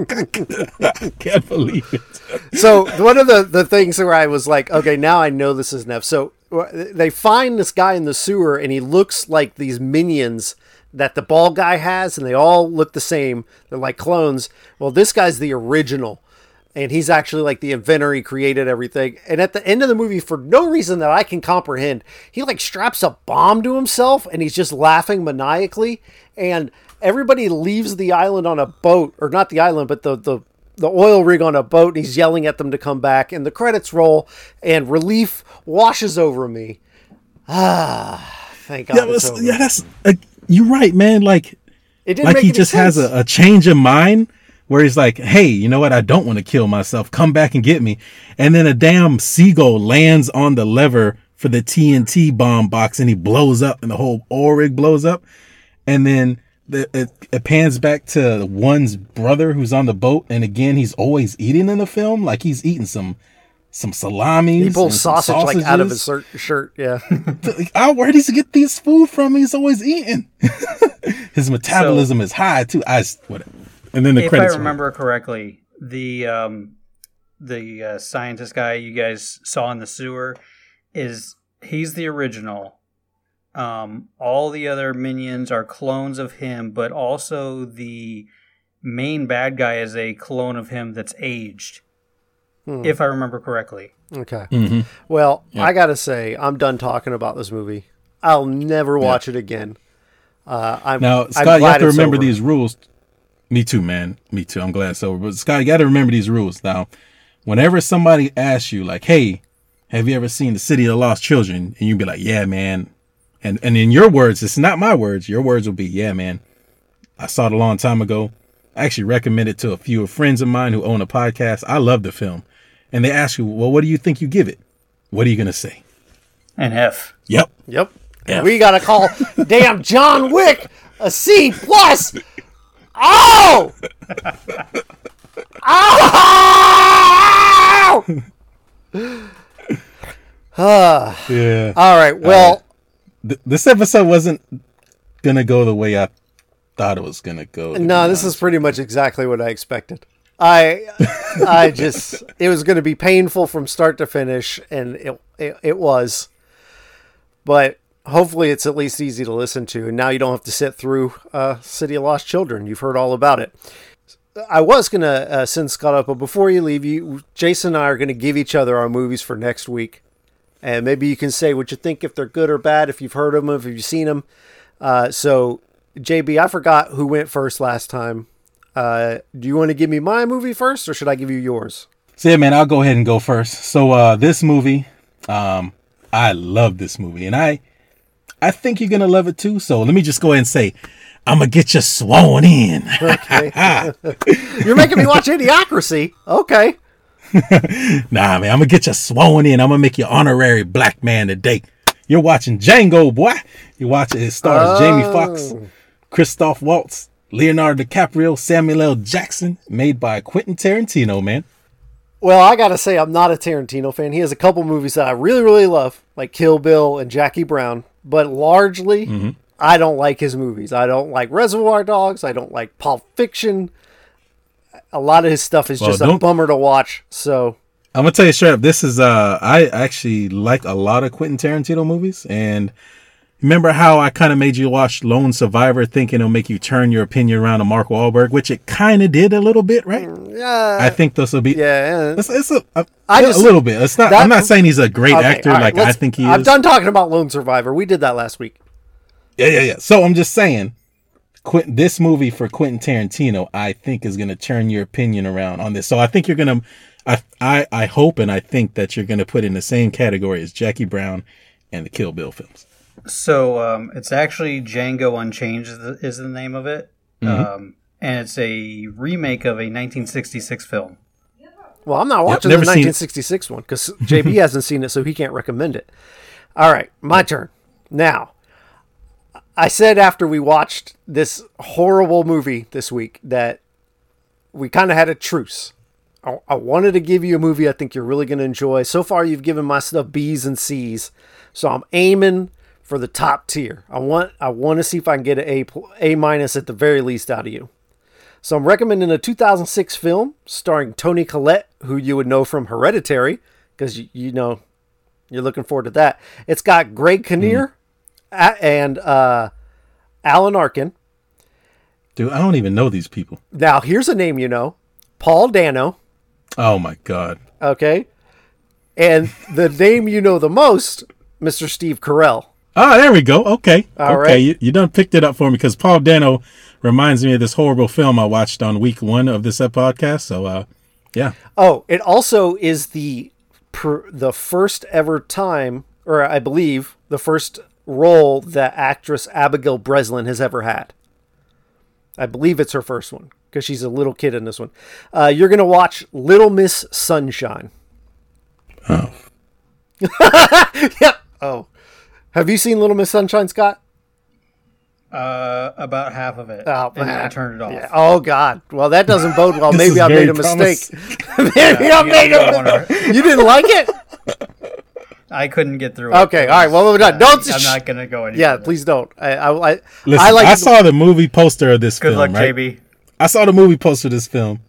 I can't believe it. so one of the, the things where I was like, okay, now I know this is Neff. So they find this guy in the sewer, and he looks like these minions that the ball guy has, and they all look the same. They're like clones. Well, this guy's the original. And he's actually like the inventor. He created everything. And at the end of the movie, for no reason that I can comprehend, he like straps a bomb to himself and he's just laughing maniacally. And everybody leaves the island on a boat, or not the island, but the, the the oil rig on a boat and he's yelling at them to come back and the credits roll and relief washes over me ah thank god Yeah, it's that's, over. yeah, that's, uh, you're right, man. Like, it didn't like he just has a, a change of mind where he's like, "Hey, you know what? I don't want to kill myself. Come back and get me." And then a damn seagull lands on the lever for the TNT bomb box, and he blows up, and the whole oil rig blows up. And then the, it, it pans back to one's brother who's on the boat, and again, he's always eating in the film, like he's eating some some salami. he pulls sausage like out of his shirt, shirt yeah oh, where does he get this food from? He's always eating. His metabolism is high too. I s- whatever. And then the if I credits. roll. remember correctly, the um, the uh, scientist guy you guys saw in the sewer is he's the original. Um, all the other minions are clones of him, but also the main bad guy is a clone of him that's aged. If I remember correctly. okay Mhm. well i gotta say i'm done talking about this movie i'll never watch it again uh i'm Now, I'm Scott, you have to remember over. these rules. Me too, man. Me too. I'm glad it's over. But Scott, you got to remember these rules. Now, whenever somebody asks you, like, "Hey, have you ever seen the City of Lost Children?" and you'd be like, "Yeah, man," and and in your words, it's not my words. Your words will be, "Yeah, man, I saw it a long time ago. I actually recommend it to a few of friends of mine who own a podcast. I love the film." And they ask you, "Well, what do you think you give it?" What are you gonna say? And F. Yep. yep Yeah. we gotta call damn john wick a c plus oh oh Ah. Yeah. all right well Th- this episode wasn't gonna go the way I thought it was gonna go. to No, this is pretty much exactly what I expected. I I just it was going to be painful from start to finish, and it, it it was. But hopefully, it's at least easy to listen to, and now you don't have to sit through uh, City of Lost Children. You've heard all about it. I was gonna uh, send Scott up, but before you leave, you Jason and I are gonna give each other our movies for next week, and maybe you can say what you think if they're good or bad, if you've heard of them, if you've seen them. Uh, so, JB, I forgot who went first last time. Uh, do you want to give me my movie first, or should I give you yours? So yeah, man, I'll go ahead and go first. So uh, this movie, um, I love this movie, and I, I think you're gonna love it too. So let me just go ahead and say, I'm gonna get you sworn in. Okay. You're making me watch Idiocracy. Okay. nah, man, I'm gonna get you sworn in. I'm gonna make you honorary black man today. You're watching Django, boy. You're watching. It stars Jamie oh. Foxx, Christoph Waltz, Leonardo DiCaprio, Samuel L. Jackson, made by Quentin Tarantino, man. Well, I gotta say, I'm not a Tarantino fan. He has a couple movies that I really, really love, like Kill Bill and Jackie Brown. But largely, mm-hmm. I don't like his movies. I don't like Reservoir Dogs. I don't like Pulp Fiction. A lot of his stuff is Well, just a bummer to watch. So, I'm gonna tell you straight up. This is uh, I actually like a lot of Quentin Tarantino movies, and remember how I kind of made you watch Lone Survivor, thinking it'll make you turn your opinion around to Mark Wahlberg, which it kind of did a little bit, right? yeah, I think this will be yeah. It's, it's a, a, I a just- little bit. It's not. that- I'm not saying he's a great Okay, actor right, like I think he I'm done talking about Lone Survivor. We did that last week. Yeah, yeah, yeah. So I'm just saying, Quentin, this movie for Quentin Tarantino, I think is going to turn your opinion around on this. So I think you're going to, I, I, I hope and I think that you're going to put in the same category as Jackie Brown and the Kill Bill films. So um, it's actually Django Unchained is the, is the name of it, um, and it's a remake of a 1966 film. Well, I'm not watching never the 1966 one because JB hasn't seen it, so he can't recommend it. All right, my turn. Now, I said after we watched this horrible movie this week that we kind of had a truce. I, I wanted to give you a movie I think you're really going to enjoy. So far, you've given my stuff B's and C's, so I'm aiming for the top tier. I want I want to see if I can get an A A minus at the very least out of you. So I'm recommending a 2006 film starring Toni Collette, who you would know from Hereditary, because you, you know you're looking forward to that. It's got Greg Kinnear a- and uh, Alan Arkin. Dude, I don't even know these people. Now here's a name you know, Paul Dano. Oh my God. Okay, and the name you know the most, Mr. Steve Carell. Ah, there we go. Okay. All okay. right. You, you done picked it up for me because Paul Dano reminds me of this horrible film I watched on week one of this uh, podcast. So, uh, yeah. Oh, it also is the per, the first ever time, or I believe the first role that actress Abigail Breslin has ever had. I believe it's her first one because she's a little kid in this one. Uh, you're gonna watch Little Miss Sunshine. Oh. Yep. Oh, have you seen Little Miss Sunshine, Scott? Uh, about half of it, Oh, and. I turned it off. Yeah. Oh God. Well, that doesn't bode well. Maybe I made a mistake. promising. Maybe I You- made a You didn't like it? I couldn't get through it. Okay. All right. Well, we're done. Don't. I'm not gonna go any Yeah, further. please don't. I I, I, Listen, I I, saw the movie poster of this film. Good film. luck, right? JB. I saw the movie poster of this film,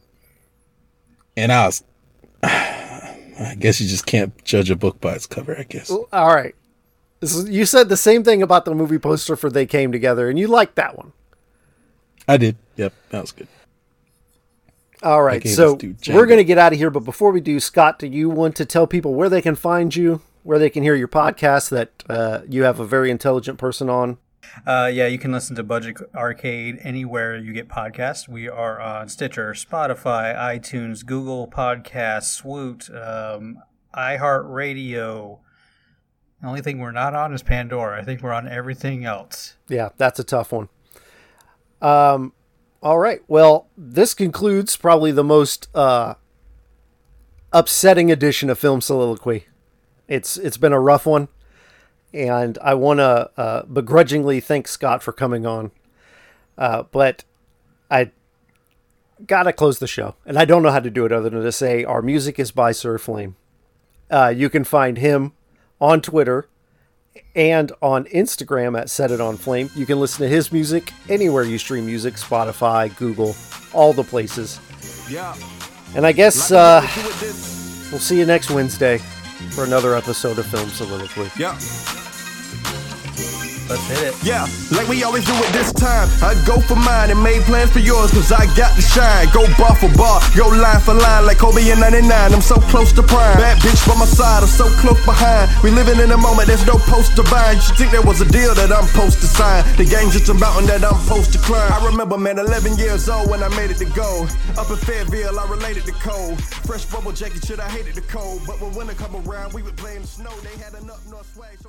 and I was. I guess you just can't judge a book by its cover. I guess. all right. This is, you said the same thing about the movie poster for They Came Together, and you liked that one. I did. Yep, that was good. All right. So we're going to get out of here, but before we do, Scott, do you want to tell people where they can find you, where they can hear your podcast that uh, you have a very intelligent person on? Uh, yeah, you can listen to Budget Arcade anywhere you get podcasts. We are on Stitcher, Spotify, iTunes, Google Podcasts, Swoot, um, iHeartRadio. The only thing we're not on is Pandora. I think we're on everything else. Yeah, that's a tough one. Um, all right. Well, this concludes probably the most uh, upsetting edition of Film Soliloquy. It's it's been a rough one, and I want to uh, begrudgingly thank Scott for coming on. Uh, but I gotta close the show, and I don't know how to do it other than to say our music is by Sir Flame. Uh, you can find him on Twitter and on Instagram at Set It On Flame. You can listen to his music anywhere you stream music Spotify, Google, all the places. Yeah. And I guess uh, we'll see you next Wednesday for another episode of Film Soliloquy. Yeah. Let's hit it. Yeah, like we always do it this time. I go for mine and made plans for yours, cause I got to shine. Go bar for bar, go line for line, like Kobe in 99. I'm so close to prime. Bad bitch by my side, I'm so close behind. We living in a moment, there's no post to bind. You think there was a deal that I'm supposed to sign? The game's just a mountain that I'm supposed to climb. I remember, man, 11 years old when I made it to go. Up in Fayetteville, I related to cold. Fresh bubble jacket, shit, I hated the cold. But when winter come around, we would play in the snow. They had enough north swag, so.